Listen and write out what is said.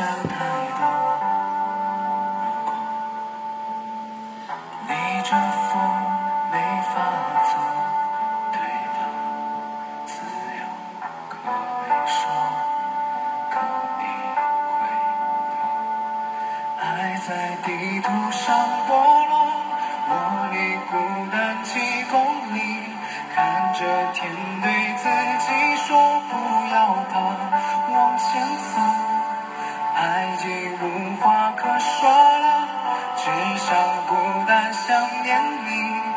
想太多。如果逆着风没法走，对的自由可以说，可以回头。爱在地图上剥落，我离孤单几公里，看着天。少孤单想念你。